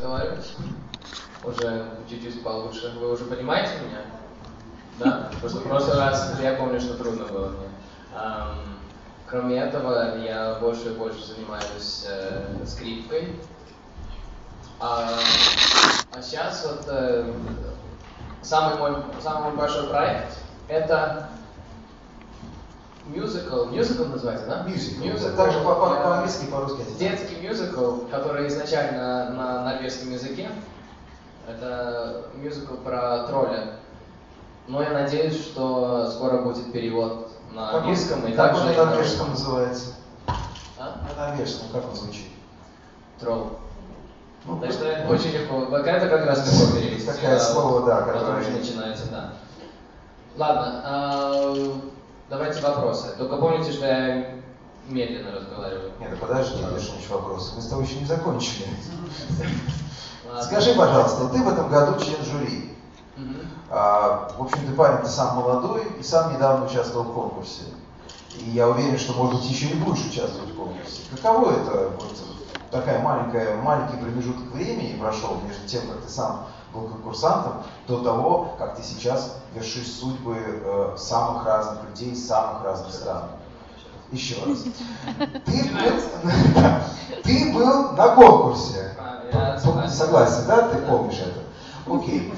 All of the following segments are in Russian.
разговаривать. Уже чуть-чуть получше. Вы уже понимаете меня? Да? Просто в прошлый раз я помню, что трудно было мне. Ам, кроме этого, я больше и больше занимаюсь э, скрипкой. А, а сейчас вот э, самый мой самый большой проект это мюзикл, мюзикл называется, да? Мюзикл. Мюзикл. Также по- по- по-английски и по-русски. Детский мюзикл, который изначально на норвежском языке. Это мюзикл про тролля. Но я надеюсь, что скоро будет перевод на Как он- английском и Как также он и на норвежском называется? А? На норвежском, как он звучит? Тролл. Ну, Так что это очень легко. Это как раз легко перевести. Такое слово, да, которое- уже начинается, да. Ладно, а, давайте вопросы. Только помните, что я медленно разговариваю. Нет, да подожди, Лешныч, вопрос. Мы с тобой еще не закончили. Скажи, пожалуйста, ты в этом году член жюри. А, в общем, ты парень, ты сам молодой и сам недавно участвовал в конкурсе. И я уверен, что, может быть, еще и будешь участвовать в конкурсе. Каково это, вот такая маленькая, маленький промежуток времени прошел между тем, как ты сам был конкурсантом, до того, как ты сейчас вершишь судьбы э, самых разных людей из самых разных стран. Еще раз. Ты был, ты был на конкурсе. А, согласен. Да? Ты помнишь это? Окей.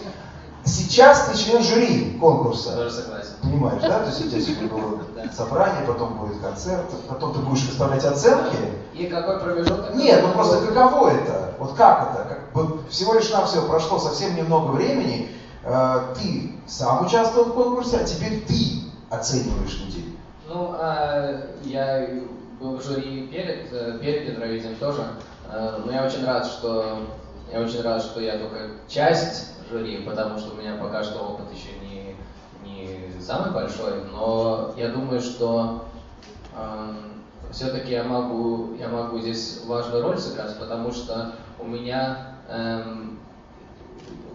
Сейчас ты член жюри конкурса. Тоже согласен. Понимаешь, да? То есть у тебя сегодня было собрание, потом будет концерт, потом ты будешь выставлять оценки. И какой промежуток? Нет, ну просто каково это? Вот как это? Как, вот всего лишь навсего прошло совсем немного времени, э, ты сам участвовал в конкурсе, а теперь ты оцениваешь людей. Ну, а, я был в жюри перед, э, перед Евровидением тоже, э, но я очень рад, что я очень рад, что я только часть жюри, потому что у меня пока что опыт еще не, не самый большой, но я думаю, что все-таки я могу, я могу здесь важную роль сыграть, потому что у меня, эм,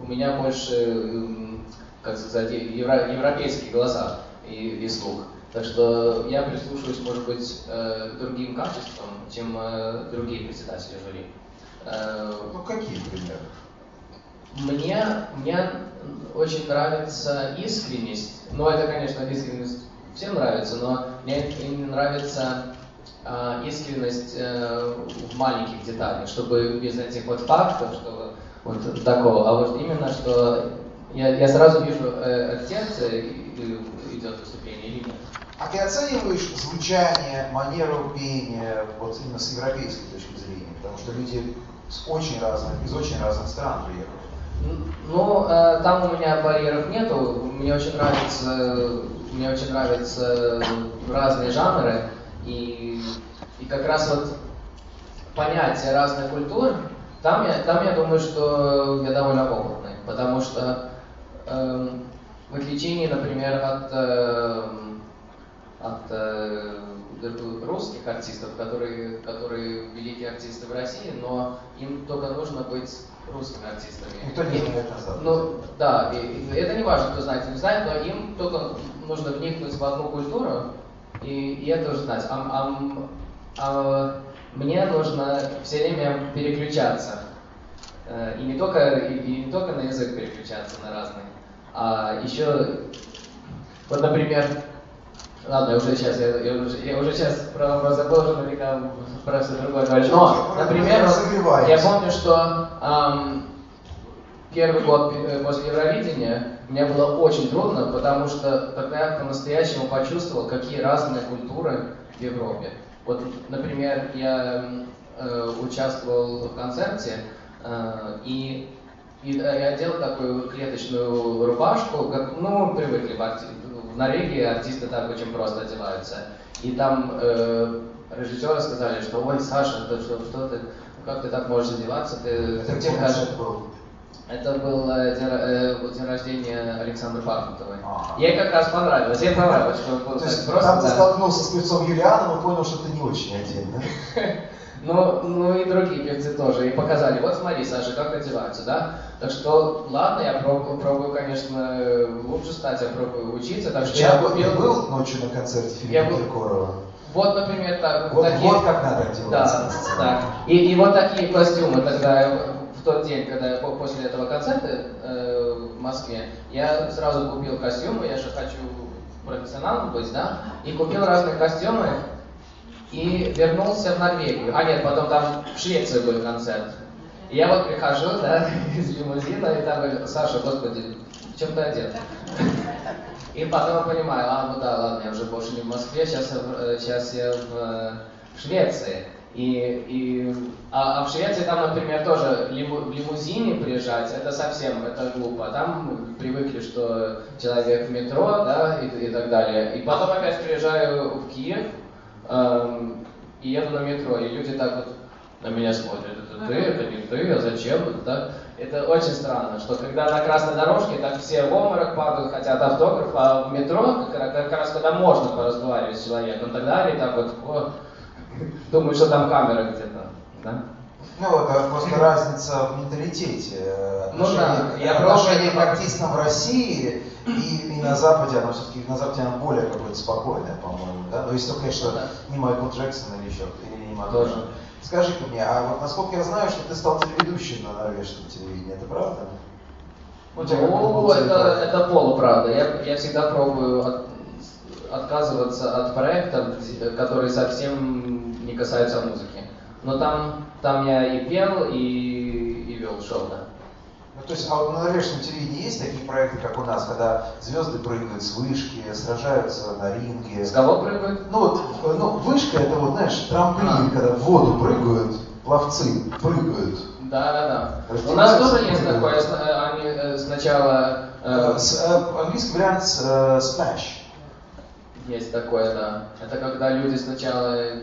у меня больше, эм, как сказать, евро- европейские глаза и, и слух. Так что я прислушиваюсь, может быть, э, к другим качествам, чем э, другие председатели жюри. Э, Ну какие примеры? мне, мне очень нравится искренность. Ну, это, конечно, искренность всем нравится, но мне нравится а, искренность э, в маленьких деталях, чтобы без этих вот фактов, чтобы вот такого, а вот именно, что я, я сразу вижу, э, и- и идет выступление или нет. А ты оцениваешь звучание, манеру пения вот именно с европейской точки зрения? Потому что люди с очень разных, из очень разных стран приехали. Ну, э, там у меня барьеров нету. Мне очень нравится, мне очень нравятся разные жанры. И, и как раз вот понятие разных культур, там я, там я думаю, что я довольно опытный. Потому что эм, в отличие, например, от, эм, от э, русских артистов, которые, которые великие артисты в России, но им только нужно быть русскими артистами. Никто не знает назад. ну, да, и, и это не важно, кто знает не знает, но им только нужно вникнуть в одну культуру и, и это уже знать. А, а а мне нужно все время переключаться. Э, И не только, и, и не только на язык переключаться, на разный, а еще, вот, например, ладно, я уже сейчас, я, я уже, я уже сейчас про вопрос забыл, уже наверняка про все другое говоришь. Но, например, я помню, что ам, первый год э, после Евровидения мне было очень трудно, потому что тогда я по-настоящему почувствовал, какие разные культуры в Европе. Вот, например, я э, участвовал в концерте, э, и, и э, я одел такую клеточную рубашку, как, ну, привыкли в, арти- в Норвегии артисты так очень просто одеваются. И там э, режиссеры сказали, что ой, Саша, ты что, что ты, как ты так можешь одеваться, ты, ты где покажешь». концерт был? Это был э, день, э, день рождения Александры Пахмутовой. Ага. Ей как раз понравилось, ей понравилось, что было То есть просто. там ты да. столкнулся с певцом Юлианом и понял, что ты не очень один, да? Ну, ну и другие певцы тоже. И показали, вот смотри, Саша, как одеваются, да? Так что, ладно, я пробую, пробую конечно, лучше стать, я пробую учиться. Так что я был, купил... был ночью на концерте Я Филиппа был. Киркорова? Вот, например, так, Вот, такие... вот как надо одеваться. Да, так. И, и вот такие костюмы тогда в тот день, когда я после этого концерта э, в Москве, я сразу купил костюмы, я же хочу профессионалом быть, да, и купил разные костюмы, и вернулся в Норвегию. А нет, потом там в Швеции был концерт. И я вот прихожу, да, из лимузина, и там говорят, Саша, господи, в чем ты одет? И потом понимаю, а, ну да, ладно, я уже больше не в Москве, сейчас сейчас я в Швеции. И, и, а, а в Швеции там, например, тоже лиму, в лимузине приезжать, это совсем, это глупо. Там привыкли, что человек в метро, да, и, и так далее. И потом опять приезжаю в Киев, эм, и еду на метро, и люди так вот на меня смотрят. Это ты, это не ты, а зачем это так? Это очень странно, что когда на красной дорожке, так все в обморок падают, хотят автограф, а в метро, как, как раз когда можно поразговаривать с человеком, тогда они так вот, о, думаю, что там камера где-то, да? Ну, это просто разница в менталитете. Отношение, ну, да, я отношение к артистам в России и, и на Западе, оно все-таки на Западе оно более какое-то спокойное, по-моему, да? Ну, если только, конечно, да. не Майкл Джексон или еще, или не Мадонна. Тоже. скажи мне, а вот насколько я знаю, что ты стал телеведущим на норвежском телевидении, это правда? Ну, ну это, это полуправда. Я, я всегда пробую от, отказываться от проектов, которые совсем касаются музыки. Но там, там я и пел, и, и вел шоу, да. Ну, то есть, а вот на норвежском телевидении есть такие проекты, как у нас, когда звезды прыгают с вышки, сражаются на ринге? С кого прыгают? Ну, вот, ну, вышка это вот, знаешь, трамплин, а. когда в воду прыгают, пловцы прыгают. Да, да, да. У нас тоже есть такое, они э, сначала... Э, с, э, английский вариант э, splash. Есть такое, да. Это когда люди сначала э,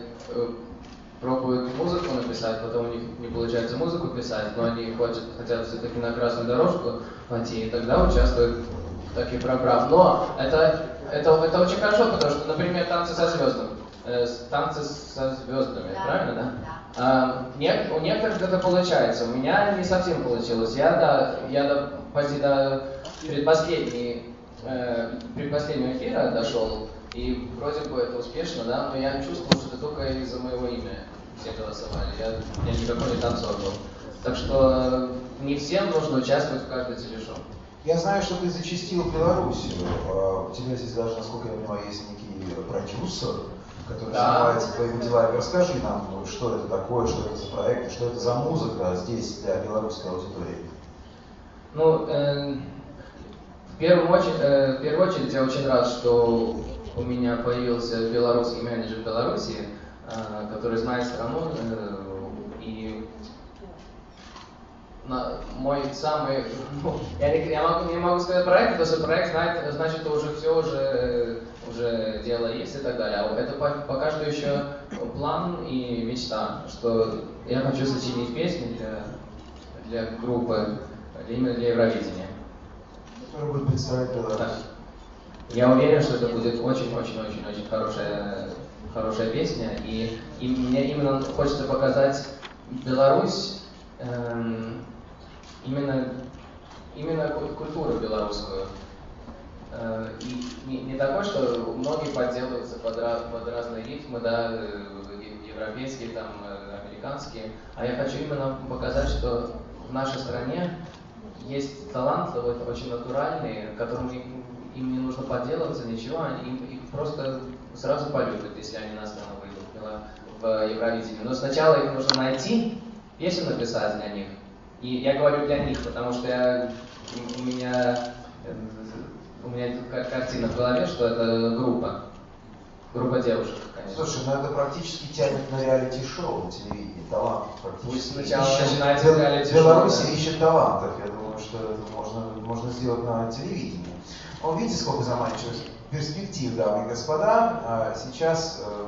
пробуют музыку написать, потом у них не получается музыку писать, но они хотят, хотят все-таки на красную дорожку пойти, и тогда участвуют в таких программах. Но это, это, это очень хорошо, потому что, например, танцы со звездами. Э, танцы со звездами, да. правильно, да? да. А, нет, у некоторых это получается, у меня не совсем получилось. Я до, я до, почти до предпоследней, э, предпоследнего эфира дошел, и вроде бы это успешно, да, но я чувствовал, что это только из-за моего имени все голосовали. Я, я никакой не танцор был. Так что не всем нужно участвовать в каждой телешоу. Я знаю, что ты зачастил Белоруссию. А, у тебя здесь даже, насколько я понимаю, есть некий продюсер, который да. занимается твоими делами. Расскажи нам, что это такое, что это за проект, что это за музыка здесь для белорусской аудитории. Ну, э, в, первую очередь, э, в первую очередь я очень рад, что у меня появился белорусский менеджер Беларуси, а, который знает страну, э, и мой самый, ну, я, не, я могу, не могу сказать проект, потому что проект знает, значит, уже все, уже, уже дело есть и так далее. А это пока что еще план и мечта, что я хочу сочинить песни для, для группы, именно для Евровидения. Который будет представлять Беларусь. Да. Я уверен, что это будет очень-очень-очень-очень хорошая, хорошая песня. И, и мне именно хочется показать Беларусь, эм, именно, именно культуру белорусскую. Э, и не, не такой, что многие подделываются под, под разные ритмы, да, э, европейские, там, э, американские. А я хочу именно показать, что в нашей стране есть таланты очень натуральные, которым им не нужно поделываться, ничего, они, им, их просто сразу полюбят, если они на сцену выйдут в Евровидении. Но сначала их нужно найти, песню написать для них. И я говорю для них, потому что я, у меня у меня картина в голове, что это группа. Группа девушек, конечно. Слушай, ну это практически тянет на реалити-шоу на телевидении, талантов практически. Пусть сначала начинается реалити-шоу. Беларусь да. ищет талантов, я думаю, что это можно, можно сделать на телевидении. Вот видите, сколько заманчивых перспектив, дамы и господа. А сейчас э,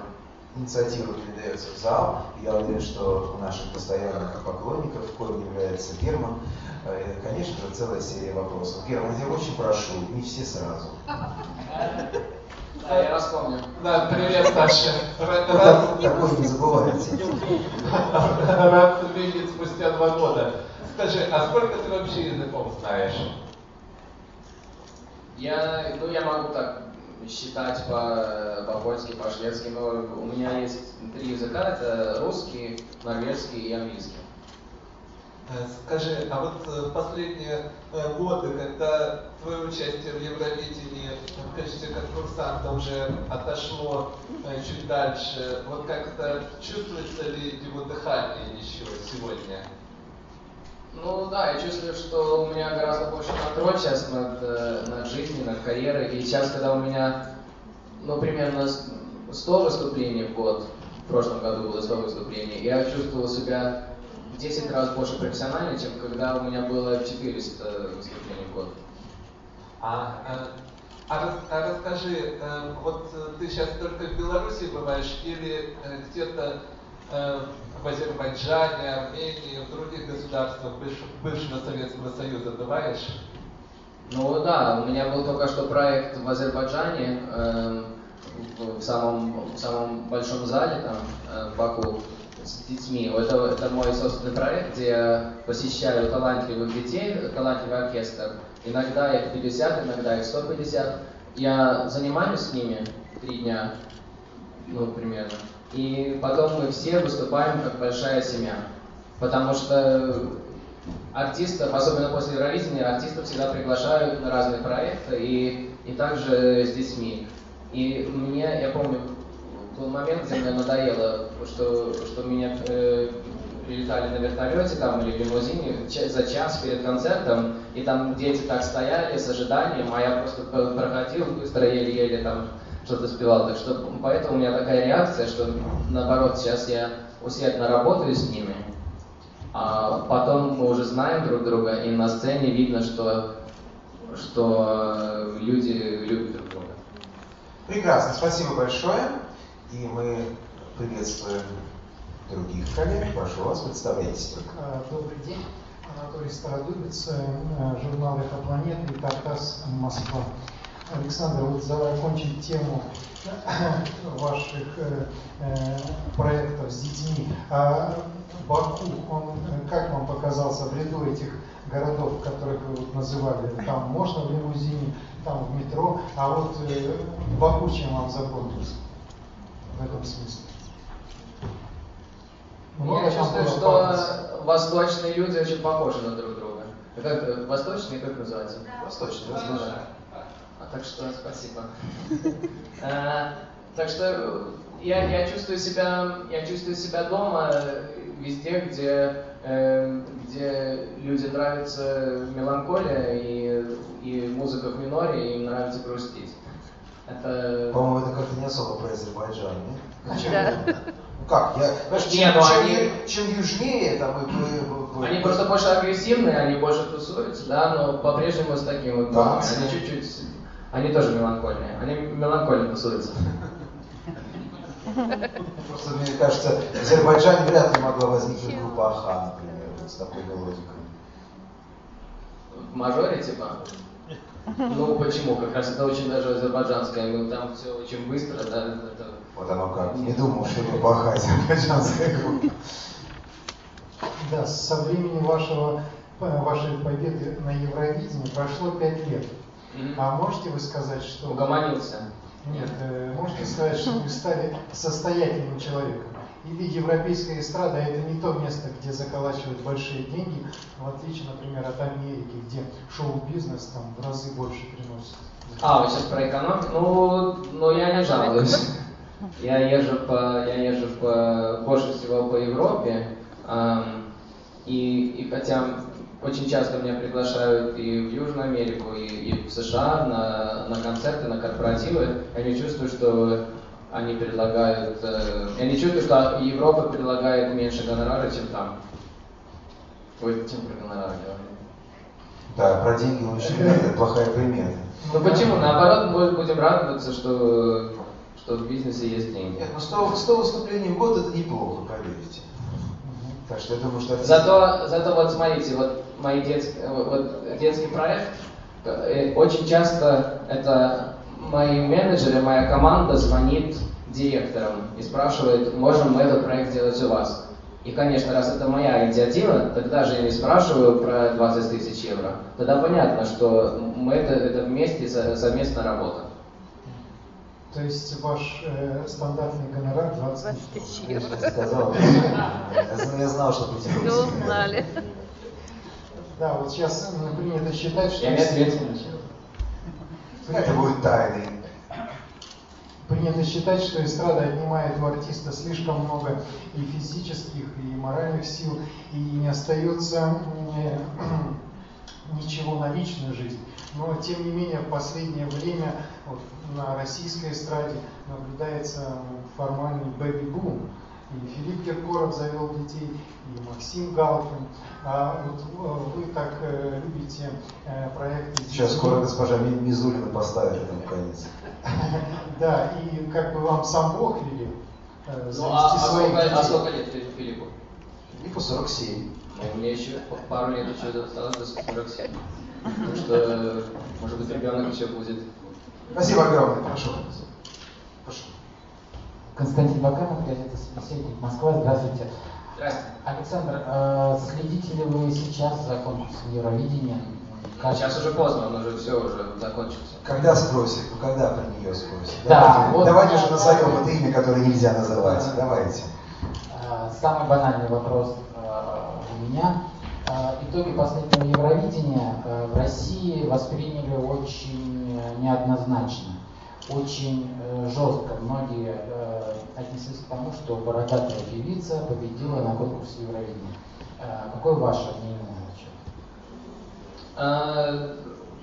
инициатива передается в зал. Я уверен, что у наших постоянных поклонников, коим является Герман, э, конечно же, целая серия вопросов. Герман, я очень прошу, не все сразу. Да, я вас помню. Да, привет, Саша. Рад, такой не забывайте. Рад видеть спустя два года. Скажи, а сколько ты вообще языков знаешь? Я, ну, я могу так считать по, по-польски, по-шведски, но у меня есть три языка, это русский, норвежский и английский. Э, скажи, а вот в последние годы, когда твое участие в Евровидении в качестве конкурсанта уже отошло чуть дальше, вот как-то чувствуется ли его дыхание еще сегодня? Ну да, я чувствую, что у меня гораздо больше контроль сейчас над, э, над жизнью, над карьерой. И сейчас, когда у меня, ну, примерно 100 выступлений в год, в прошлом году было 100 выступлений, я чувствовал себя в 10 раз больше профессионально, чем когда у меня было 400 выступлений в год. А, а, а, а расскажи, э, вот ты сейчас только в Беларуси бываешь или э, где-то в Азербайджане, Армении, в других государствах бывшего Советского Союза бываешь? Ну да, у меня был только что проект в Азербайджане, э, в, самом, в самом большом зале, там, э, в Баку, с детьми. Это, это мой собственный проект, где я посещаю талантливых детей, талантливый оркестр. Иногда их 50, иногда их 150. Я занимаюсь с ними три дня, ну, примерно. И потом мы все выступаем как большая семья. Потому что артистов, особенно после Евровидения, артистов всегда приглашают на разные проекты и, и также с детьми. И мне, я помню, был момент, где мне надоело, что, что меня э, прилетали на вертолете там или в лимузине за час перед концертом, и там дети так стояли с ожиданием, а я просто проходил быстро, еле-еле там что-то спевал. Так что поэтому у меня такая реакция, что наоборот, сейчас я усердно работаю с ними, а потом мы уже знаем друг друга, и на сцене видно, что, что люди любят друг друга. Прекрасно, спасибо большое. И мы приветствуем других коллег. Прошу вас, представляйтесь только. А, добрый день. Анатолий Стародубец, э, журнал «Эхопланета» и «Картас Москва». Александр, вот закончить тему ваших э, э, проектов с детьми. А Баку, он как вам показался в ряду этих городов, которых вы вот называли? Там можно в лимузине, там в метро, а вот э, Баку чем вам запомнился в этом смысле? Много Я чувствую, что восточные люди очень похожи на друг друга. Как, э, восточные, как называется? Да. Восточные, восточные так что спасибо. А, так что я, я чувствую себя, я чувствую себя дома везде, где, э, где людям нравится меланхолия и, и музыка в миноре, и им нравится грустить. Это... По-моему, это как-то не особо про Азербайджан, нет? Да. Ну как, я, знаешь, чем, Нет, ну чем, они... чем южнее, там и, и, и, Они просто больше агрессивные, они больше тусуются, да, но по-прежнему с таким вот да. Они чуть-чуть они тоже меланхольные. Они меланхольно тусуются. Просто мне кажется, в Азербайджане вряд ли могла возникнуть группа Аха, например, с такой мелодикой. В мажоре, типа? Ну почему? Как раз это очень даже азербайджанская, ну там все очень быстро, да, это... Вот оно как. Не думал, что группа Аха азербайджанская группа. Да, со времени вашего, вашей победы на Евровидении прошло пять лет. А можете вы сказать, что... Угомонился. Нет, э, можете сказать, что вы стали состоятельным человеком? Или европейская эстрада – это не то место, где заколачивают большие деньги, в отличие, например, от Америки, где шоу-бизнес там в разы больше приносит. А, вы сейчас про экономику? Ну, ну я не жалуюсь. Я езжу по, я езжу по, больше всего по Европе, эм, и, и хотя очень часто меня приглашают и в Южную Америку, и, и в США на, на концерты, на корпоративы. Я не чувствую, что они предлагают... Э, я не чувствую, что Европа предлагает меньше гонорара, чем там. Ой, чем про гонорары говорим? Да, про деньги очень это плохая примета. Ну почему? Наоборот, мы будем радоваться, что, что в бизнесе есть деньги. Нет, ну 100, 100 выступлений в год это неплохо, поверьте. Так что я думаю, что... Зато, зато вот смотрите, вот мои детские, вот детский проект, э, очень часто это мои менеджеры, моя команда звонит директорам и спрашивает, можем мы этот проект сделать у вас. И, конечно, раз это моя инициатива, тогда же я не спрашиваю про 20 тысяч евро. Тогда понятно, что мы это, это вместе совместно работа. То есть ваш э, стандартный гонорар 20 тысяч евро. Сказал. Я знал, что будет. Все узнали. Да, вот сейчас принято считать, что... Я не ответил. Это будет тайной. Принято считать, что эстрада отнимает у артиста слишком много и физических, и моральных сил, и не остается ничего на личную жизнь. Но, тем не менее, в последнее время вот, на российской эстраде наблюдается формальный бэби-бум. И Филипп Киркоров завел детей, и Максим Галкин. А вот э, вы так э, любите э, проекты... Сейчас скоро госпожа Мизулина поставит этому конец. Да, и как бы вам сам Бог велел ну, а, а, сколько, а сколько лет Филиппу? Филиппу 47. Ну, мне еще пару лет еще осталось до 47. Так что, может быть, ребенок еще будет. Спасибо огромное, прошу. Прошу. Константин Баканов, газета «Собеседник», Москва. Здравствуйте. Здравствуйте. Александр, э, следите ли вы сейчас за конкурсом Евровидения? Как... Сейчас уже поздно, он уже все уже закончился. Когда спросит? Ну когда про нее спросит? Да, давайте, вот давайте же назовем это имя, которое нельзя называть. Да. Давайте. Э, самый банальный вопрос э, у меня. Итоги последнего Евровидения в России восприняли очень неоднозначно, очень жестко. Многие отнеслись к тому, что бородатая певица победила на конкурсе Евровидения. Какое ваше мнение на счет? А,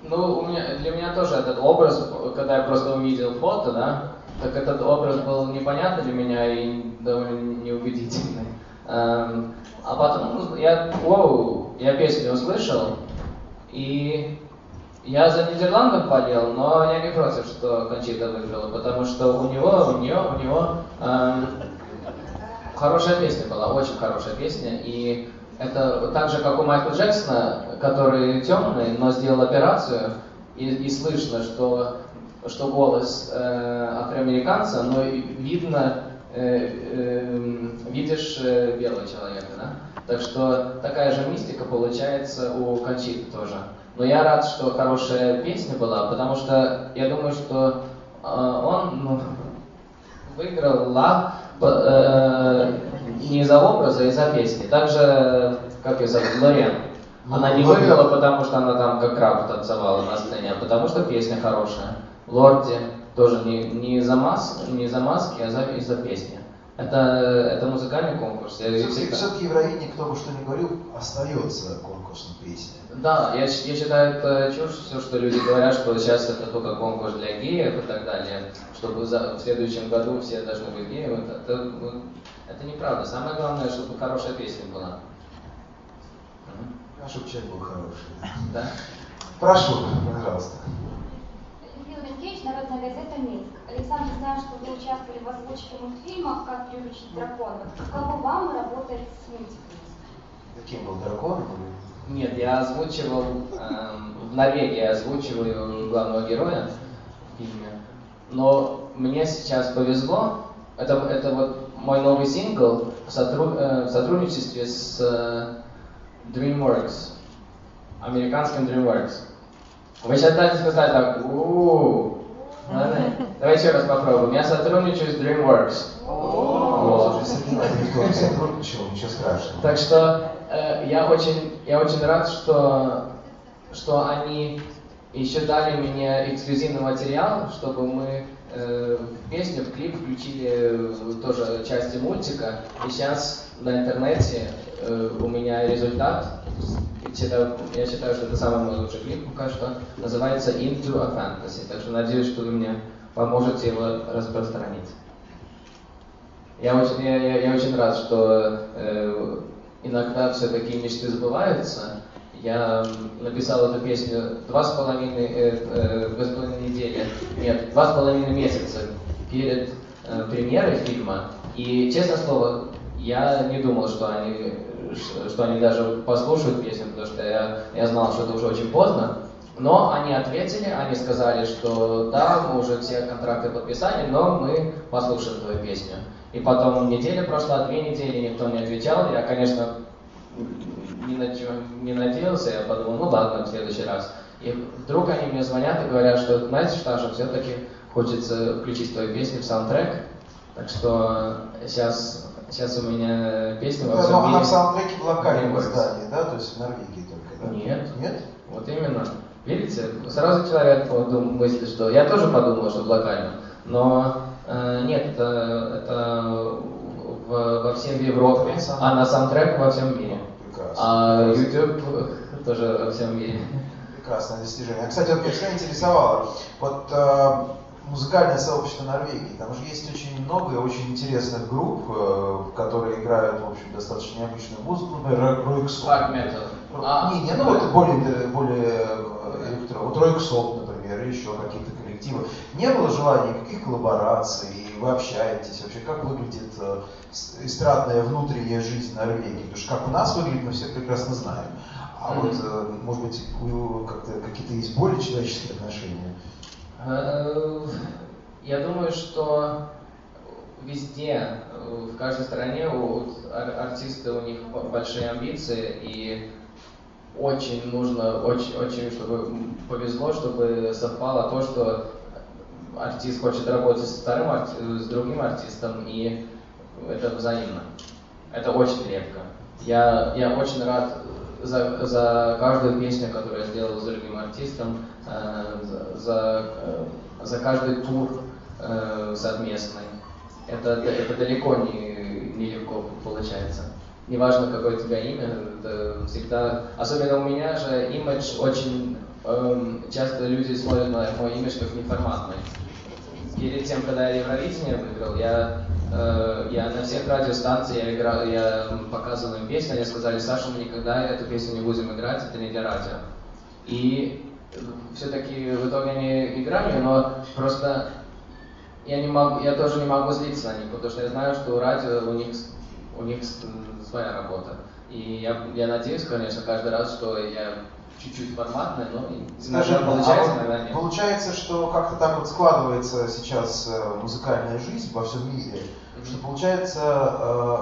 ну, у меня, для меня тоже этот образ, когда я просто увидел фото, да, так этот образ был непонятный для меня и довольно неубедительный. А, а потом ну, я, воу, я песню услышал, и я за Нидерландов болел, но я не против, что Кончита выиграла, потому что у него, у нее, у него эм, хорошая песня была, очень хорошая песня, и это так же, как у Майкла Джексона, который темный, но сделал операцию, и, и слышно, что, что голос э, афроамериканца, но видно, э, э, видишь э, белого человека, да? Так что такая же мистика получается у Кончиты тоже. Но я рад, что хорошая песня была, потому что я думаю, что э, он ну, выиграл ла э, не из-за образа, а из-за песни. Также, как ее зовут, Лорен. Она не выиграла, потому что она там как краб танцевала на сцене, а потому что песня хорошая. Лорди тоже не, не из-за мас, не из-за маски, а из-за песни. Это, это музыкальный конкурс. Все-таки, все-таки Евровидение, кто бы что ни говорил, остается конкурсом песни. Да, я, я считаю это чушь, все, что люди говорят, что сейчас это только конкурс для геев и так далее, чтобы за, в следующем году все должны быть геи. Это, это, это неправда. Самое главное, чтобы хорошая песня была. А чтобы человек был хороший. Да. Прошу, пожалуйста. Людмила Минкевич, Народная газета Минск. Александр, знаю, что вы участвовали в озвучке мультфильмов «Как приручить дракона». Каково вам работать с мультиками? Каким был дракон? Нет, я озвучивал, эм, в Норвегии я озвучиваю главного героя в фильме. Но мне сейчас повезло, это, это вот мой новый сингл в, сотруд, э, в сотрудничестве с э, DreamWorks, американским DreamWorks. Вы сейчас дайте сказать так, у Давай еще раз попробуем. Я сотрудничаю с DreamWorks. Вот. Сотрудничал, ничего страшного. Так что э, я очень, я очень рад, что, что они еще дали мне эксклюзивный материал, чтобы мы э, в песню, в клип включили тоже части мультика. И сейчас на интернете э, у меня результат. Я считаю, что это самый мой лучший клип пока что. Называется Into a Fantasy. Так что надеюсь, что вы мне поможете его распространить. Я очень, я, я, я очень рад, что э, иногда все-таки мечты сбываются. Я написал эту песню два с половиной, э, э, два недели, нет, два с половиной месяца перед э, премьерой фильма. И, честно слово, я не думал, что они, что они даже послушают песню, потому что я, я знал, что это уже очень поздно. Но они ответили, они сказали, что да, мы уже все контракты подписали, но мы послушаем твою песню. И потом неделя прошла, две недели, никто не отвечал. Я, конечно, ни на чем не надеялся, я подумал, ну ладно, в следующий раз. И вдруг они мне звонят и говорят, что, знаете, Шташа, все-таки хочется включить твою песню в саундтрек. Так что сейчас Сейчас у меня песня во всем мире. Она в саундтреке в локальном издании, да? То есть в Норвегии только, Нет. Нет? Вот именно. Видите, сразу человек подум- мыслит, что я тоже подумал, что локально, но нет, это, это в- во всем Европе, а на саундтрек во всем мире. Прекрасно. А YouTube тоже во всем мире. Прекрасное достижение. Кстати, вот меня всегда интересовало, вот э, музыкальное сообщество Норвегии, там же есть очень много очень интересных групп, э, которые играют, в общем, достаточно необычную музыку, например, Ройксоп. Black metal. А, не, не, ну вот более, более э, электро, вот Ройксоп, например, или еще какие-то коллективы. Не было желания никаких коллабораций, вы общаетесь, вообще как выглядит э, эстрадная внутренняя жизнь Норвегии, потому что как у нас выглядит, мы все прекрасно знаем. А Мгм. вот, э, может быть, какие-то есть более человеческие отношения? Э, Я думаю, что везде, в каждой стране у ар- артисты у них большие амбиции и очень нужно, очень, очень, чтобы повезло, чтобы совпало то, что артист хочет работать со вторым с другим артистом, и это взаимно. Это очень крепко. Я, я очень рад за, за каждую песню, которую я сделал с другим артистом, э, за, за, э, каждый тур э, совместный. Это, это далеко не, не легко получается. Неважно, какое у тебя имя, это всегда... Особенно у меня же имидж очень... эм, часто люди смотрят на мой имидж как неформатный. Перед тем, когда я Евровидение выиграл, я, э, я на всех радиостанциях я играл, я показывал им песню, они сказали, Саша, мы никогда эту песню не будем играть, это не для радио. И все-таки в итоге они играли, но просто я не могу, я тоже не могу злиться на них, потому что я знаю, что радио у них, у них своя работа. И я, я надеюсь, конечно, каждый раз, что я чуть-чуть форматный, но Скажи, иногда а получается, вот иногда нет. получается, что как-то так вот складывается сейчас э, музыкальная жизнь во всем мире, что получается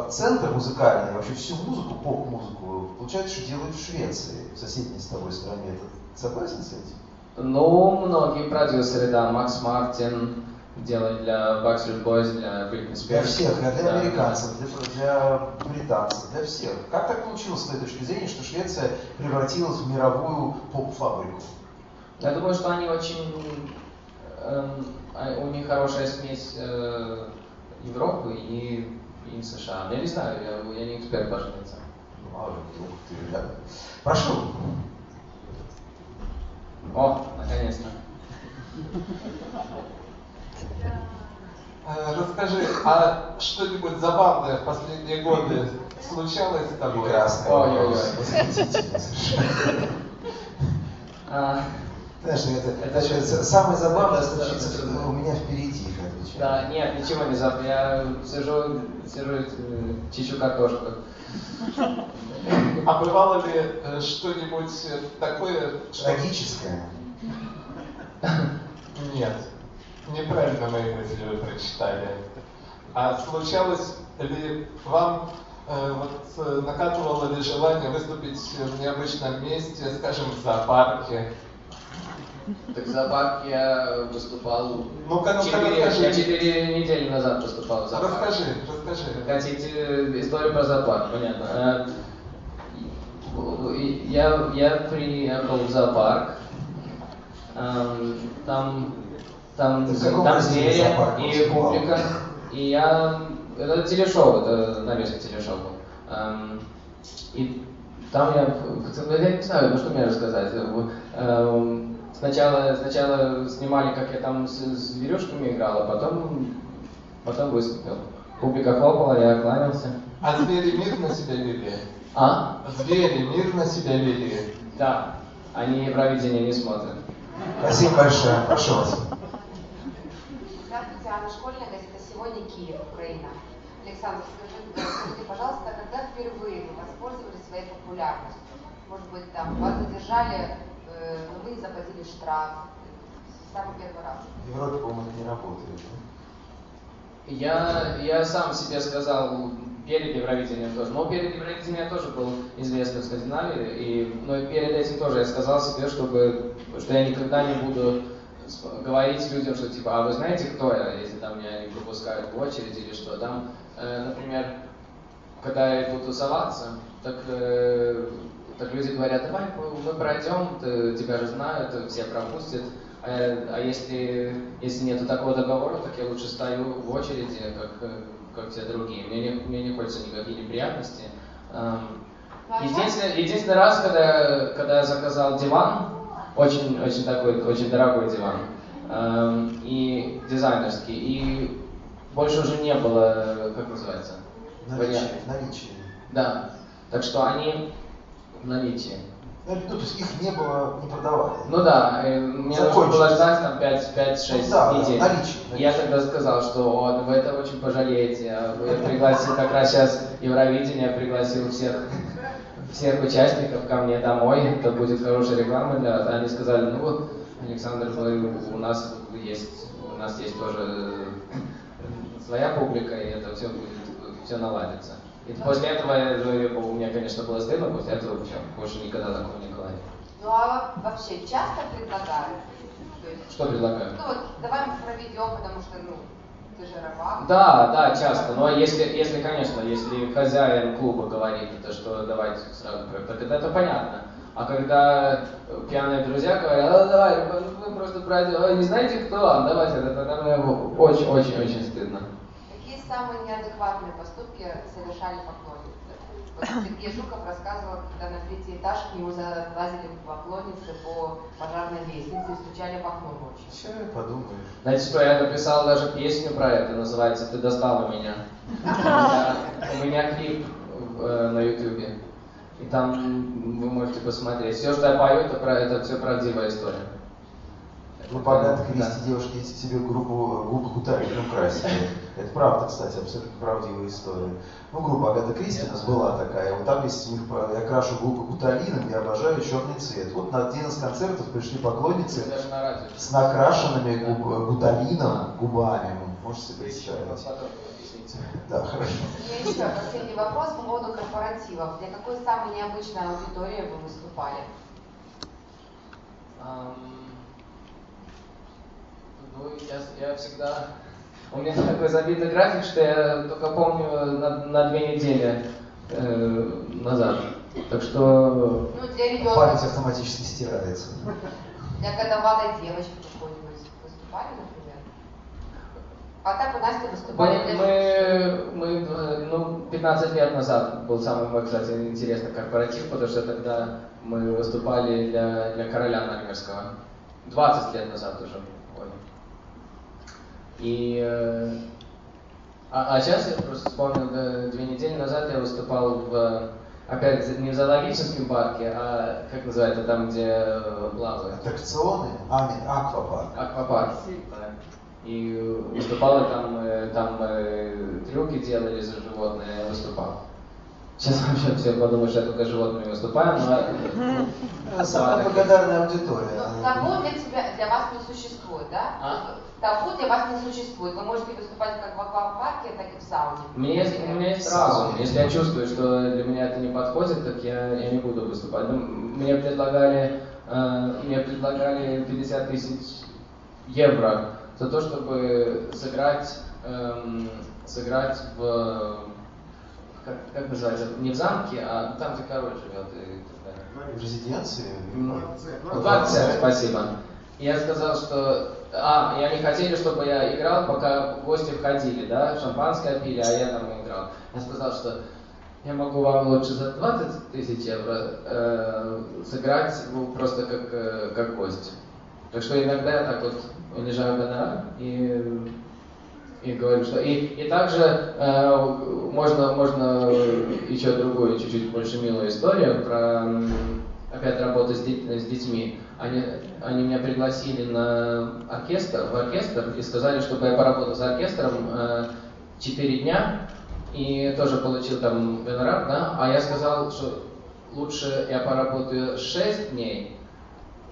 э, центр музыкальный, вообще всю музыку, поп-музыку, получается, что делают в Швеции, в соседней с тобой стране. Ты согласен с этим? Ну, многие продюсеры, да, Макс Мартин делает для Backstreet Boys, для Britney Spears. Для всех, для, для Да, американцев, для, для британцев, для всех. Как так получилось с твоей точки зрения, что Швеция превратилась в мировую поп-фабрику? Я думаю, что они очень... а- у них хорошая смесь э, Европы и, и США. Я не знаю, я, я не эксперт по Швеции. Ну, ли, вдруг ты рядом. Прошу. О, наконец-то. Э, Расскажи, а что-нибудь забавное в последние годы случалось с тобой? Прекрасный Ой-ой-ой. А, Знаешь, это, Это это, самое забавное случится это- у меня впереди, их отвечаю. да, нет, ничего не забыл. Я сижу, сижу, э, чищу картошку. А бывало ли э, что-нибудь такое, что... Трагическое. Нет, неправильно мои мысли вы прочитали. А случалось ли вам, э, вот э, накатывало ли желание выступить в необычном месте, скажем, в зоопарке? Так в зоопарке я выступал... Ну-ка, ну-ка, четыре, расскажи. я четыре недели назад выступал в зоопарке. Расскажи, расскажи. Хотите э, историю про зоопарк, понятно. Э, Я, я приехал в зоопарк, эм, там, там, там звери и публика, и я, это телешоу, это нарезка телешоу был. Эм, И там я, я не знаю, ну что мне рассказать. Эм, Сначала, сначала снимали, как я там с, с зверюшками играл, а потом, потом выступил. Публика хлопала, я кланялся. А звери мирно себя вели? А? Звери мирно себя вели? Да. Они Евровидение не смотрят. Спасибо большое. Прошу вас. Школьная, газета «Сегодня Киев, Украина». Александр, скажите, скажите, пожалуйста, когда впервые вы воспользовались своей популярностью? Может быть, там вас задержали, э, но вы не заплатили штраф. Самый первый раз. В Европе, по-моему, это не работает. да? Я, я сам себе сказал перед Евровидением тоже. Но перед Евровидением я тоже был известный в Скандинавии. И, но и перед этим тоже я сказал себе, чтобы, что я никогда не буду говорить людям, что типа, а вы знаете, кто я, если там меня не пропускают в очередь или что. Там, э, например, когда я иду тусоваться, так э, так люди говорят, давай мы пройдем, ты, тебя же знают, все пропустят. А, а если, если нет такого договора, так я лучше стою в очереди, как, как все другие. Мне не, мне не хочется никакие неприятности. Единственный, единственный раз, когда, когда я заказал диван, очень, очень такой, очень дорогой диван, эм, и дизайнерский, и больше уже не было, как называется? Наличие. Наличие. Да. Так что они в наличии. Ну, то есть их не было, не продавали. Ну да, мне нужно было ждать там 5-6 ну, да, недель. Да, наличие, наличие. Я тогда сказал, что о, вы это очень пожалеете. Я пригласил как раз сейчас Евровидение, пригласил всех всех участников ко мне домой, это будет хорошая реклама для вас. Они сказали, ну вот, Александр, вы, у нас есть, у нас есть тоже своя публика, и это все будет, все наладится. И после этого у меня, конечно, было стыдно, после этого все, больше никогда такого не говорил. Ну а вообще часто предлагают? Что предлагают? Ну вот, давай мы проведем, потому что, ну, Да, да, часто. Но если, если, конечно, если хозяин клуба говорит, это что давайте сразу, так это, это понятно. А когда пьяные друзья говорят, а, давай, вы просто пройдем, не знаете кто, а давайте, это тогда мне очень-очень-очень стыдно. Какие самые неадекватные поступки совершали поклонники? Вот Сергей Жуков рассказывал, когда на третий этаж к нему залазили поклонницы по пожарной лестнице и стучали в окно ночью. Все, подумаешь. Знаете что, я написал даже песню про это, называется «Ты достала меня». У меня клип э, на ютубе. И там вы можете посмотреть. Все, что я пою, это, про, это все правдивая история. Ну, богатых Кристи да. девушки себе группу губы Гуталином красили. Это правда, кстати, абсолютно правдивая история. Ну, группа Агата Кристи у нас была такая. Вот там есть у них, я крашу губы гуталином, я обожаю черный цвет. Вот на один из концертов пришли поклонницы с накрашенными губ, гуталином губами. Можете себе представить. Да, хорошо. У меня еще последний вопрос по поводу корпоративов. Для какой самой необычной аудитории вы выступали? Um... Ну, я, я всегда... У меня такой забитый график, что я только помню на, на две недели э, назад. Так что... Ну, для ребенка... Память автоматически стирается. Для годовалой девочки какой-нибудь выступали, например? А так у Насти выступали мы, мы, мы, ну, 15 лет назад был самый мой, кстати, интересный корпоратив, потому что тогда мы выступали для, для короля Норвежского. 20 лет назад уже. И, э, а, а сейчас я просто вспомнил, две недели назад я выступал в, опять не в зоологическом парке, а как называется, там, где э, плавают. Аттракционы? А, нет, аквапарк. Аквапарк, да. И выступал, там, э, там трюки делали за животные, я выступал. Сейчас вообще все подумают, что я только животными выступаю, но... Самая благодарная аудитория. Но того для, тебя, для вас не существует, да? А? Того для вас не существует. Вы можете выступать как в аквапарке, так и в сауне. Мне, у меня есть разум. Если я чувствую, что для меня это не подходит, так я, я не буду выступать. Ну, мне предлагали, э, мне предлагали 50 тысяч евро за то, чтобы сыграть, эм, сыграть в как, как называется, не в замке, а там, где король живет и. В резиденции? Ну, в дворце, спасибо. Я сказал, что... А, и они хотели, чтобы я играл, пока гости входили, да, шампанское пили, а я там играл. Я сказал, что я могу вам лучше за 20 тысяч евро э, сыграть ну, просто как, э, как гость. Так что иногда я так вот унижаю гонорар и и говорю, что и, и также э, можно, можно еще другую, чуть-чуть больше милую историю про опять работу с, деть, с детьми. Они, они меня пригласили на оркестр, в оркестр и сказали, чтобы я поработал с оркестром э, 4 дня и тоже получил там гонорар, да, а я сказал, что лучше я поработаю 6 дней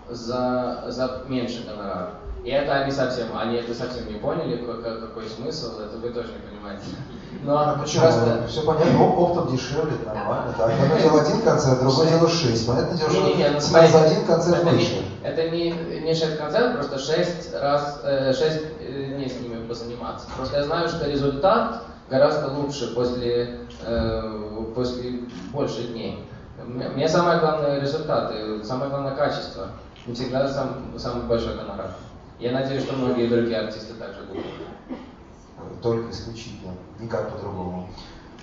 за, за меньше гонорара. И это они совсем, они это совсем не поняли, какой, какой смысл, это вы тоже не понимаете. Но а почему? Просто... Все понятно, оптом дешевле, нормально. Так, одно дело один концерт, другое дело шесть. Понятно дело, что не, не, ну, за один концерт это выше. Не, это не, не шесть концертов, просто шесть раз, э, шесть э, дней с ними позаниматься. Просто я знаю, что результат гораздо лучше после, э, после больше дней. Мне самое главное результаты, самое главное качество. Не всегда сам, самый большой гонорар. Я надеюсь, что многие другие артисты также будут. Только исключительно, никак по-другому.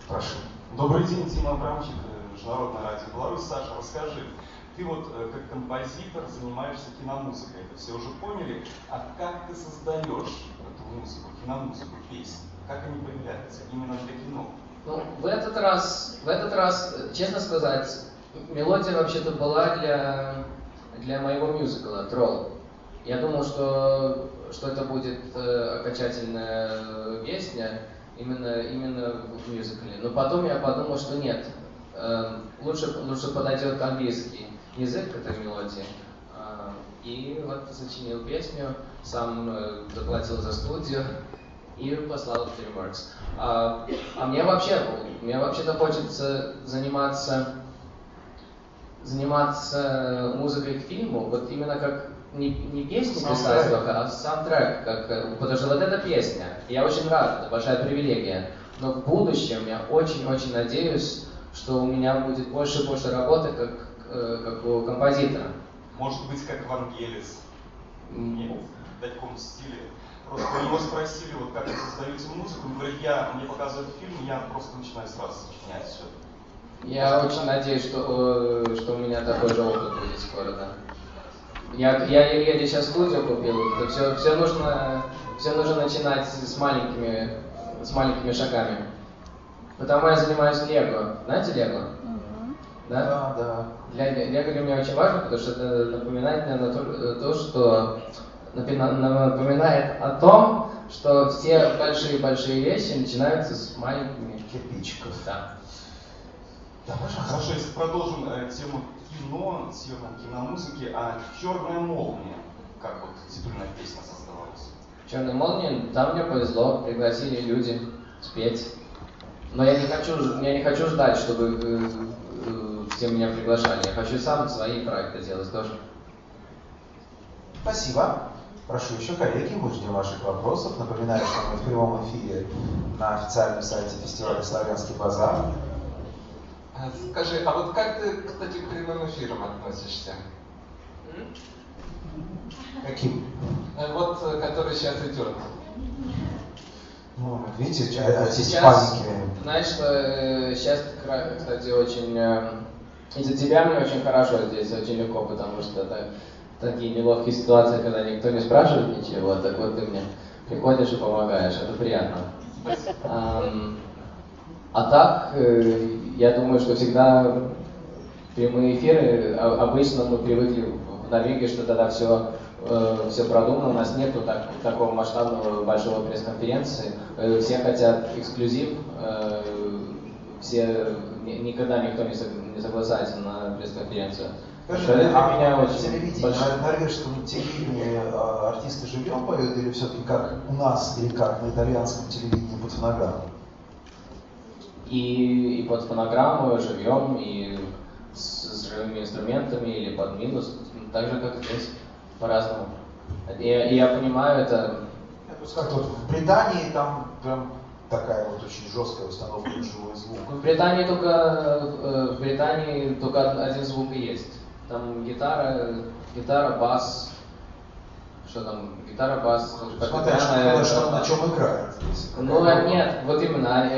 Прошу. Добрый день, Тима Абрамчик, Международное радио Беларусь. Саша, расскажи, ты вот э, как композитор занимаешься киномузыкой, это все уже поняли, а как ты создаешь эту музыку, киномузыку, песни? Как они появляются именно для кино? Ну, в этот раз, в этот раз, честно сказать, мелодия вообще-то была для, для моего мюзикла «Тролл». Я думал, что, что это будет э, окончательная песня именно, именно в мюзикле. Но потом я подумал, что нет, э, лучше, лучше подойдет английский язык к этой мелодии. Э, и вот сочинил песню, сам э, заплатил за студию и послал в DreamWorks. А, а мне вообще, мне вообще-то хочется заниматься заниматься музыкой к фильму, вот именно как не, не песни писать только, а саундтрек, как, э, потому что вот эта песня, я очень рад, это большая привилегия, но в будущем я очень-очень надеюсь, что у меня будет больше и больше работы как, э, как у композитора. Может быть, как Вангелис, Нет, в таком стиле. Просто у него спросили, вот как вы создаете музыку, он говорит, я, мне показывают фильм, я просто начинаю сразу сочинять все. Я очень надеюсь, что, э, что у меня такой же опыт будет скоро, да. Я, я еле сейчас студию купил. Это все, все нужно, все нужно начинать с маленькими, с маленькими шагами. Потому я занимаюсь Лего. Знаете Лего? Да? Да, да. Для, Лего для меня очень важно, потому что это напоминает мне на то, то, что напоминает о том, что все большие-большие вещи начинаются с маленькими кирпичиков. Да. Да, Хорошо, если продолжим э, тему кино, тему киномузыки, а «Черная молния», как вот титульная песня создавалась? «Черная молния», там мне повезло, пригласили люди спеть. Но я не хочу, я не хочу ждать, чтобы э, э, все меня приглашали. Я хочу сам свои проекты делать тоже. Спасибо. Прошу еще коллеги, мы ждем ваших вопросов. Напоминаю, что мы в прямом эфире на официальном сайте фестиваля «Славянский базар». А, скажи, а вот как ты, кстати, к прямым эфирам относишься? Каким? Э, вот, э, который сейчас идет. Ну, видите, артисты паники. Знаешь, что э, сейчас, кстати, очень... Из-за тебя мне очень хорошо здесь, очень легко, потому что так, такие неловкие ситуации, когда никто не спрашивает ничего, так вот ты мне приходишь и помогаешь, это приятно. А так, э, я думаю, что всегда прямые эфиры, а, обычно мы привыкли в Норвегии, что тогда все, э, все продумано, у нас нету так, такого масштабного большого пресс-конференции, э, все хотят эксклюзив, все, никогда никто не согласается на пресс-конференцию. Скажи, а меня очень телевидение, большой... на норвежском телевидении артисты живьем поют или все-таки как у нас, или как на итальянском телевидении под фонограмму? И, и под фонограмму живьем, и с, с живыми инструментами, или под минус, так же, как здесь, по-разному. И, и я понимаю это... Как вот в Британии там прям такая вот очень жесткая установка на живой звук. В Британии только э, в Британии только один звук и есть. Там гитара, гитара, бас, что там, гитара, бас, Смотря, что, что на чем играет. Ну нет, вот именно,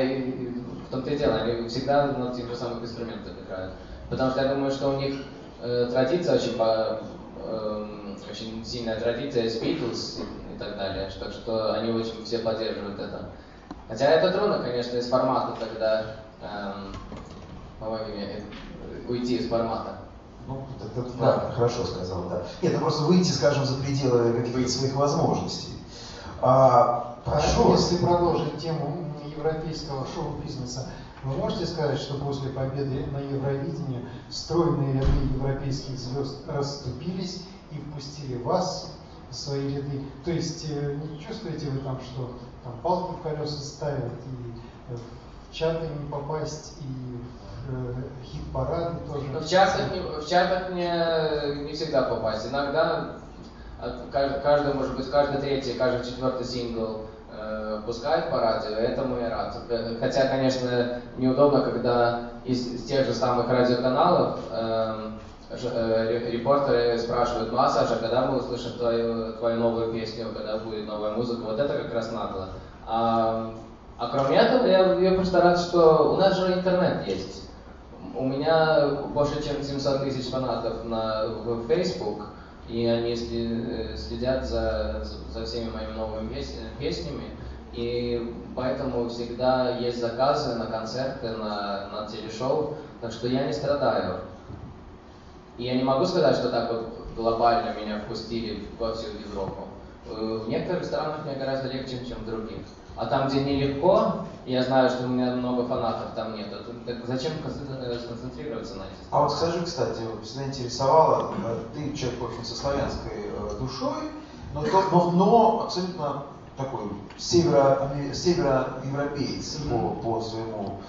в том-то и дело, они всегда на тех же самых инструментах играют. Потому что я думаю, что у них э, традиция очень, по, э, очень сильная традиция с Beatles и, и так далее, так что они очень все поддерживают это. Хотя это трудно, конечно, из формата тогда, эм, помоги мне, уйти из формата. Ну, это, это да. хорошо сказал, да. Нет, ну просто выйти, скажем, за пределы каких-то своих возможностей. А, прошу. Если продолжить тему европейского шоу-бизнеса. Вы можете сказать, что после победы на Евровидении стройные ряды европейских звезд расступились и впустили вас в свои ряды? То есть э, не чувствуете вы там, что там палки в колеса ставят, и в чаты не попасть, и в э, хит-парады тоже? в чатах, не, в чатах не, не всегда попасть. Иногда каждый, может быть, каждый третий, каждый четвертый сингл э, пускают по радио, этому я рад. Хотя, конечно, неудобно, когда из, тех же самых радиоканалов э, э, репортеры спрашивают, ну а Саша, когда мы услышим твою, твою новую песню, когда будет новая музыка, вот это как раз нагло. А, а кроме этого, я, я просто рад, что у нас же интернет есть. У меня больше чем 700 тысяч фанатов на, в Facebook, и они следят за, за всеми моими новыми песнями. И поэтому всегда есть заказы на концерты, на, на телешоу, так что я не страдаю. И я не могу сказать, что так вот глобально меня впустили во всю Европу. В некоторых странах мне гораздо легче, чем в других. А там, где нелегко, я знаю, что у меня много фанатов там нет. Так зачем сконцентрироваться на этих? А вот скажи, кстати, всегда интересовало, э, ты человек, в общем, со славянской э, душой, но, но, но абсолютно такой северо, североевропеец по, по своему э,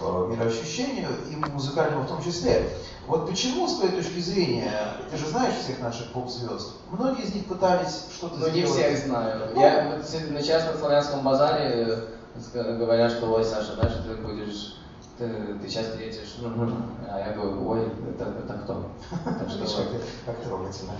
мироощущению и музыкальному в том числе. Вот почему, с твоей точки зрения, ты же знаешь всех наших поп-звезд, многие из них пытались что-то ну, сделать. Ну, не всех знаю. Ну, Я на частном славянском базаре говорят, что ой, Саша, дальше ты будешь ты, ты сейчас встретишь, а я говорю, ой, это, это кто? Так что как, трогательно.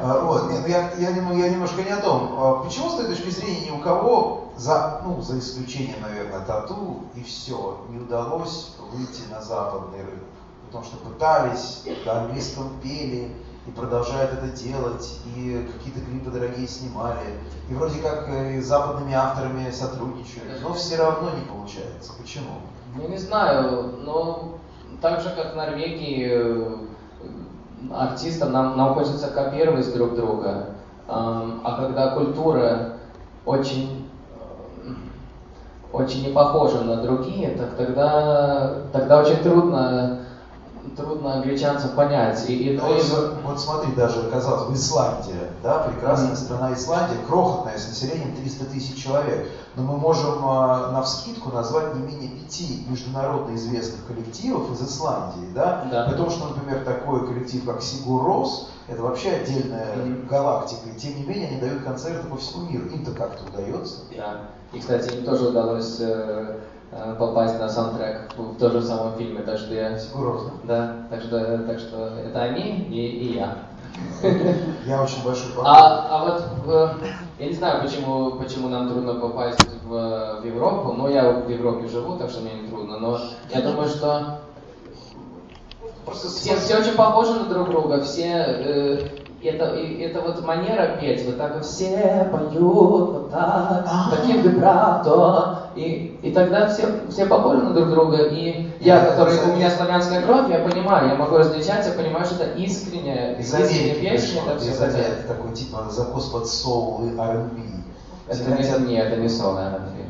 А, вот, ну я, я, я немножко не о том. А почему, с той точки зрения, ни у кого, за, ну, за исключением, наверное, тату, и все, не удалось выйти на западный рынок? Потому что пытались, на английском пели, и продолжают это делать, и какие-то клипы дорогие снимали, и вроде как и с западными авторами сотрудничают, но все равно не получается. Почему? Ну, не знаю, но так же, как в Норвегии, э, артистам нам, нам хочется копировать друг друга, а когда культура очень э, очень не похожа на другие, так тогда, тогда очень трудно трудно англичанцам понять. И, и, ну, и... Вот смотри, даже казалось бы, Исландия, да, прекрасная mm-hmm. страна Исландия, крохотная, с населением 300 тысяч человек. Но мы можем э, на вскидку назвать не менее пяти международно известных коллективов из Исландии, да? да. Потому что, например, такой коллектив, как Сигур Рос, это вообще отдельная mm-hmm. галактика, и тем не менее они дают концерты по всему миру. Им-то как-то удается. Да. И, кстати, им тоже удалось Э, попасть на саундтрек в тот же самом фильме, так что я... Сигуров, да? так что, так что это они и, и я. Я очень большой фанат. А, а вот в, я не знаю, почему, почему нам трудно попасть в, в Европу, но я в Европе живу, так что мне не трудно, но я думаю, что все, все очень похожи на друг друга, все э, это, это вот манера петь, вот так вот все поют, вот так, таким вибрато, и, и тогда все, все похожи на друг друга, и я, который, у меня славянская кровь, я понимаю, я могу различать, я понимаю, что это искренняя, искренняя песня, это все это такой типа закос под соул и R&B. Это не, не, это не соул, R&B.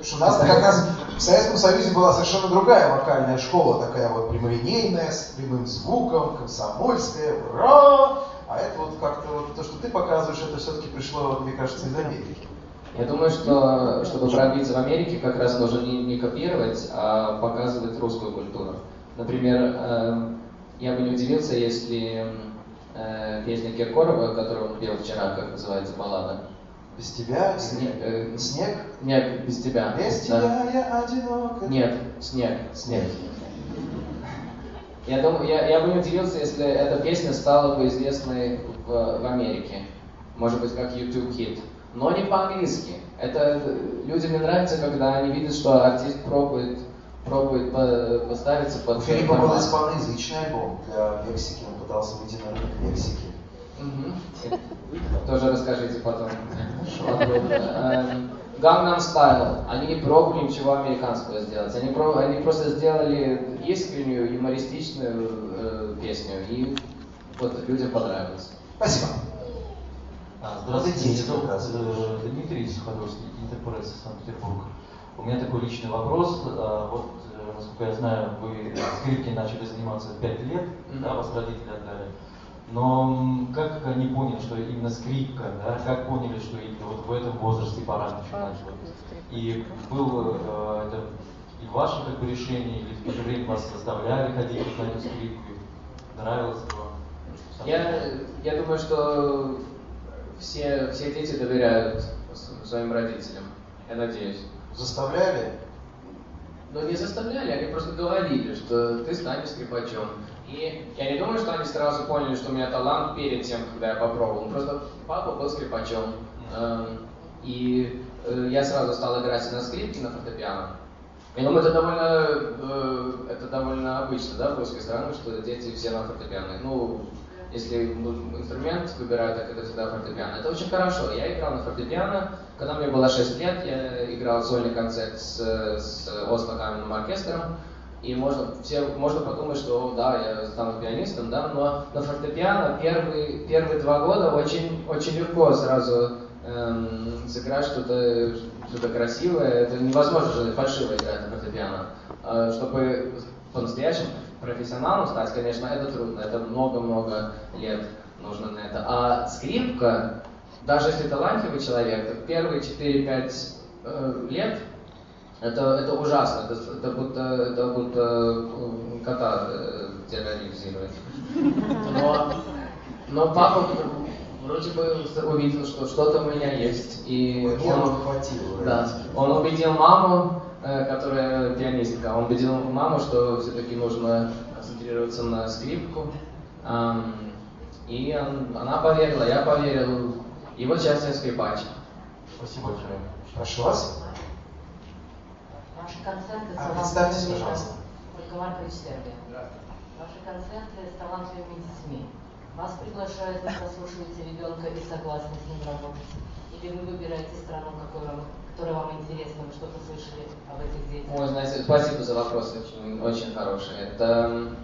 Потому что у нас как раз в Советском Союзе была совершенно другая вокальная школа, такая вот прямолинейная, с прямым звуком, комсомольская, ура! А это вот как-то вот то, что ты показываешь, это все-таки пришло, мне кажется, из Америки. Я думаю, что чтобы пробиться в Америке, как раз нужно не, не копировать, а показывать русскую культуру. Например, э, я бы не удивился, если э, песня Киркорова, которую он пел вчера, как называется, баллада. Без тебя? Снег? Э, снег? Нет, без тебя. Без да. тебя я одинок. Нет, снег, снег. Я, думаю, я, я бы не удивился, если эта песня стала бы известной в, в Америке. Может быть, как YouTube хит. Но не по-английски. Это людям не нравится, когда они видят, что артист пробует, пробует по, поставиться под... У Филиппа был испаноязычный альбом для Мексики. Он пытался выйти на рынок Мексики. Угу. Тоже расскажите потом. Эм, Gangnam Style, они не пробовали ничего американского сделать. Они, про, они просто сделали искреннюю, юмористичную э, песню, и вот людям понравилось. Спасибо. А, здравствуйте, зовут Дмитрий Суходольский, Интерпресс, Санкт-Петербург. У меня такой личный вопрос. А, вот, э, насколько я знаю, вы скрипки начали заниматься в 5 лет, mm-hmm. да, вас родители отдали. Но как они поняли, что именно скрипка, да, как поняли, что именно вот в этом возрасте пора начинать? Вот. И был э, это и ваше как бы решение, или в то же время вас заставляли ходить на эту скрипку, нравилось вам? Я, я думаю, что все, все дети доверяют своим родителям. Я надеюсь. Заставляли? Но не заставляли, они просто говорили, что ты станешь скрипачом. И я не думаю, что они сразу поняли, что у меня талант перед тем, когда я попробовал. Просто папа был скрипачом. Эм, и э, я сразу стал играть на скрипке, на фортепиано. Я думаю, это довольно, э, это довольно обычно, да, в русской стране, что дети все на фортепиано. Ну, если инструмент выбирают, так это всегда фортепиано. Это очень хорошо. Я играл на фортепиано. Когда мне было 6 лет, я играл сольный концерт с, с Осло оркестром. И можно, все, можно подумать, что да, я стану пианистом, да, но на фортепиано первые, первые два года очень, очень легко сразу эм, сыграть что-то что красивое. Это невозможно же фальшиво играть на фортепиано. А, чтобы по-настоящему профессионалом стать, конечно, это трудно, это много-много лет нужно на это. А скрипка, даже если талантливый человек, то первые 4-5 э, лет это, это ужасно, это, это будто, это будто кота э, терроризировать. Но, но папа вроде бы увидел, что что-то у меня есть. И он, хватило, да, он убедил маму, которая пианистка, он убедил маму, что все-таки нужно концентрироваться на скрипку. И она поверила, я поверил. И вот сейчас я скрипач. Спасибо большое. Прошу вас. Ваши концерты а, представьтесь, пожалуйста. Ольга Маркович Сербия. Ваши концерты с талантливыми детьми. Вас приглашают, вы послушаете ребенка и согласны с ним работать. Или вы выбираете страну, какой вам которое вам интересно, вы что-то слышали об этих детях? Ой, знаете, спасибо за вопрос, очень, очень хороший. Это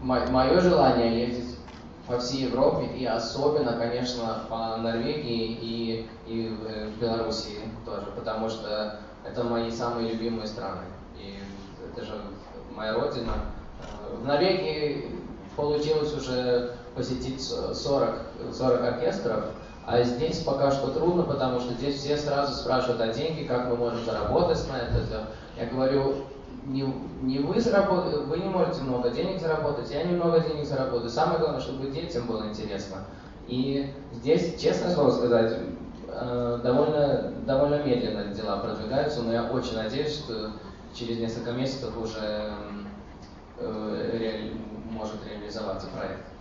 мое желание ездить по всей Европе и особенно, конечно, по Норвегии и, и в Белоруссии тоже, потому что это мои самые любимые страны. И это же моя родина. В Норвегии получилось уже посетить 40, 40 оркестров, а здесь пока что трудно, потому что здесь все сразу спрашивают о деньги, как мы можем заработать на это. Я говорю, не, не вы заработаете, вы не можете много денег заработать, я немного денег заработаю. Самое главное, чтобы детям было интересно. И здесь, честно слово сказать, э, довольно, довольно медленно дела продвигаются, но я очень надеюсь, что через несколько месяцев уже э, может реализоваться проект.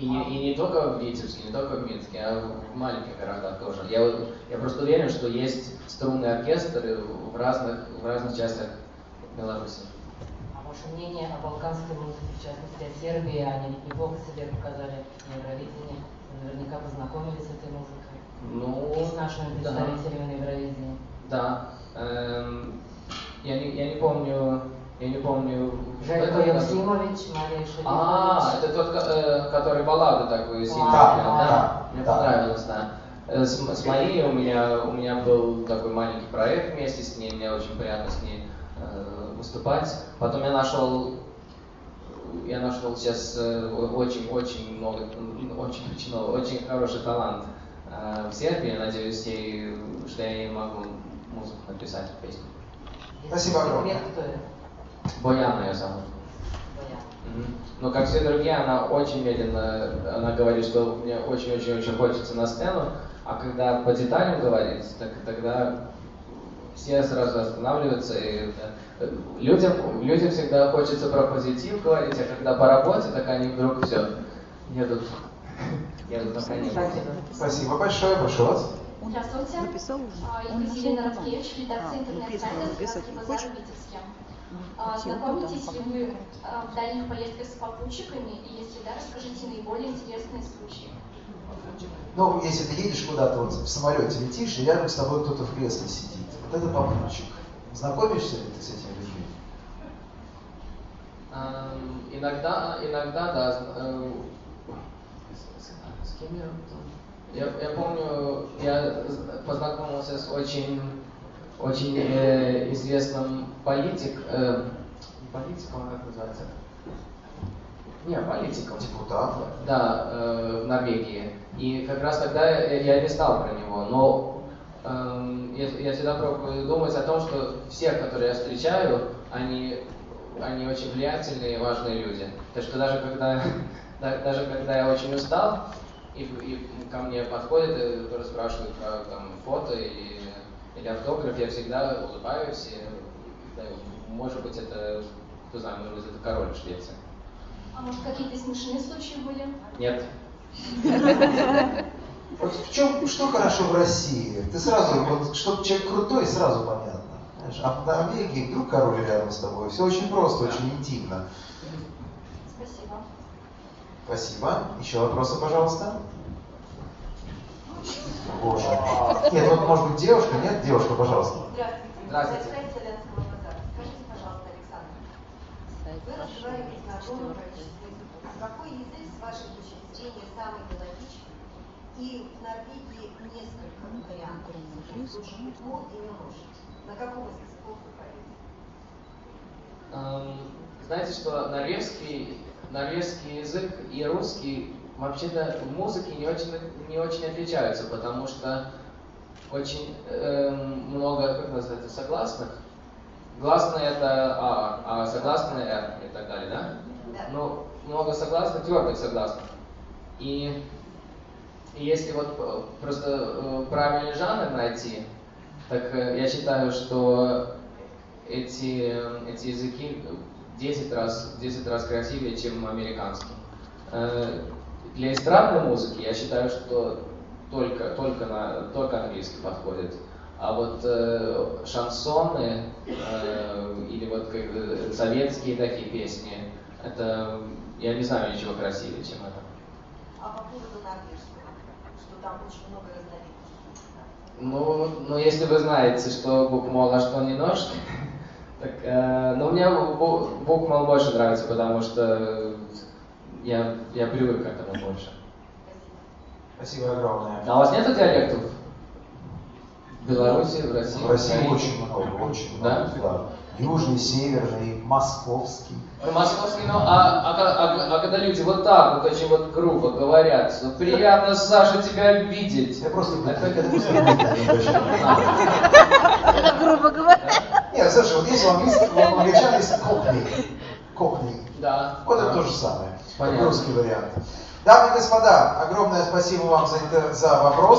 И не, и не только в Витебске, не только в Минске, а в маленьких городах тоже. Я, я просто уверен, что есть струнные оркестры в разных, в разных частях Беларуси. А ваше мнение о балканской музыке, в частности о Сербии, они неплохо себе показали на Евровидении. Наверняка познакомились с этой музыкой. Ну, и с нашими представителями да. на Евровидении. Да. Эм, я, не, я не помню я не помню. Желько Евсимович, Мария Шелихович. А, это тот, э, который баллады такую сильно да, пел, да? да? Мне да. понравилось, да. Э, с, с Марией у меня, у меня был такой маленький проект вместе с ней, мне очень приятно с ней э, выступать. Потом я нашел я нашел сейчас очень-очень много, очень-очень много, очень хороший талант э, в Сербии. Надеюсь, ей, что я ей могу музыку написать, песню. Спасибо огромное. Бояна ее зовут. Но как все другие, она очень медленно, она говорит, что мне очень-очень-очень хочется на сцену, а когда по деталям говорить, так тогда все сразу останавливаются. И людям, людям всегда хочется про позитив говорить, а когда по работе, так они вдруг все едут, едут на коне. Спасибо большое, прошу вас. Здравствуйте. Написал уже. Екатерина Роткевич, редакция интернет-сайта «Базар Витебске». А, знакомитесь ли вы а, в дальних поездках с попутчиками? И если да, расскажите наиболее интересные случаи. Ну, если ты едешь куда-то, вот в самолете летишь, и рядом с тобой кто-то в кресле сидит. Вот это попутчик. Знакомишься ли ты с этими людьми? Um, иногда, иногда, да. Uh, с кем я? Я, я помню, я познакомился с очень очень э, известным политик, э, политиком, как называется? Не, политиком. Депутат. Да, э, в Норвегии. И как раз тогда я, не знал про него, но э, я, я всегда пробую думать о том, что все, которые я встречаю, они, они очень влиятельные и важные люди. Так что даже когда, даже когда я очень устал, и, и ко мне подходят и спрашивают про там, фото или, или автограф, я всегда улыбаюсь. И, да, может быть, это, кто знает, может быть, это король Швеции. А может, какие-то смешные случаи были? Нет. Вот в чем, что хорошо в России? Ты сразу, вот, что человек крутой, сразу понятно. Знаешь, а в Америке вдруг король рядом с тобой. Все очень просто, очень интимно. Спасибо. Спасибо. Еще вопросы, пожалуйста? Боже. Нет, вот может быть девушка, нет? Девушка, пожалуйста. Здравствуйте. Здравствуйте. Скажите, пожалуйста, Александр, вы разговариваете на огромном количестве языков. Какой язык, с вашей точки зрения, самый мелодичный? И в Норвегии несколько вариантов. Мол и мелож. На каком из языков вы поете? Эм, Знаете, что норвежский, норвежский язык и русский вообще-то в музыке не очень, не очень отличаются, потому что очень эм, много, как называется, согласных. Гласные это А, а согласные Р и так далее, да? Да. Ну, много согласных, твердых согласных. И, и если вот э, просто э, правильный жанр найти, так э, я считаю, что эти, э, эти языки 10 раз, 10 раз красивее, чем американский. Для эстрадной музыки я считаю, что только, только, на, только английский подходит. А вот э, шансоны э, или вот как, э, советские такие песни, это я не знаю ничего красивее, чем это. А по поводу норвежского, что там очень много разновидностей. Ну, ну, если вы знаете, что букмол, а что не нож, так, э, ну, мне бу- букмол больше нравится, потому что я, я привык к этому больше. Спасибо огромное. А у вас нет диалектов? В Беларуси, в России? В России Украине? очень много, очень Да? много. Да? Южный, северный, московский. Ну, московский, ну, а, а, а- а когда люди вот так вот очень вот грубо говорят, что приятно, Саша, тебя видеть. Я просто Это- это. Это грубо говоря. Нет, слушай, вот есть у английских, у англичан есть кокни. Кокни. Да. Вот это да. то же самое. Понятно. Русский вариант. Дамы и господа, огромное спасибо вам за, это- за вопрос.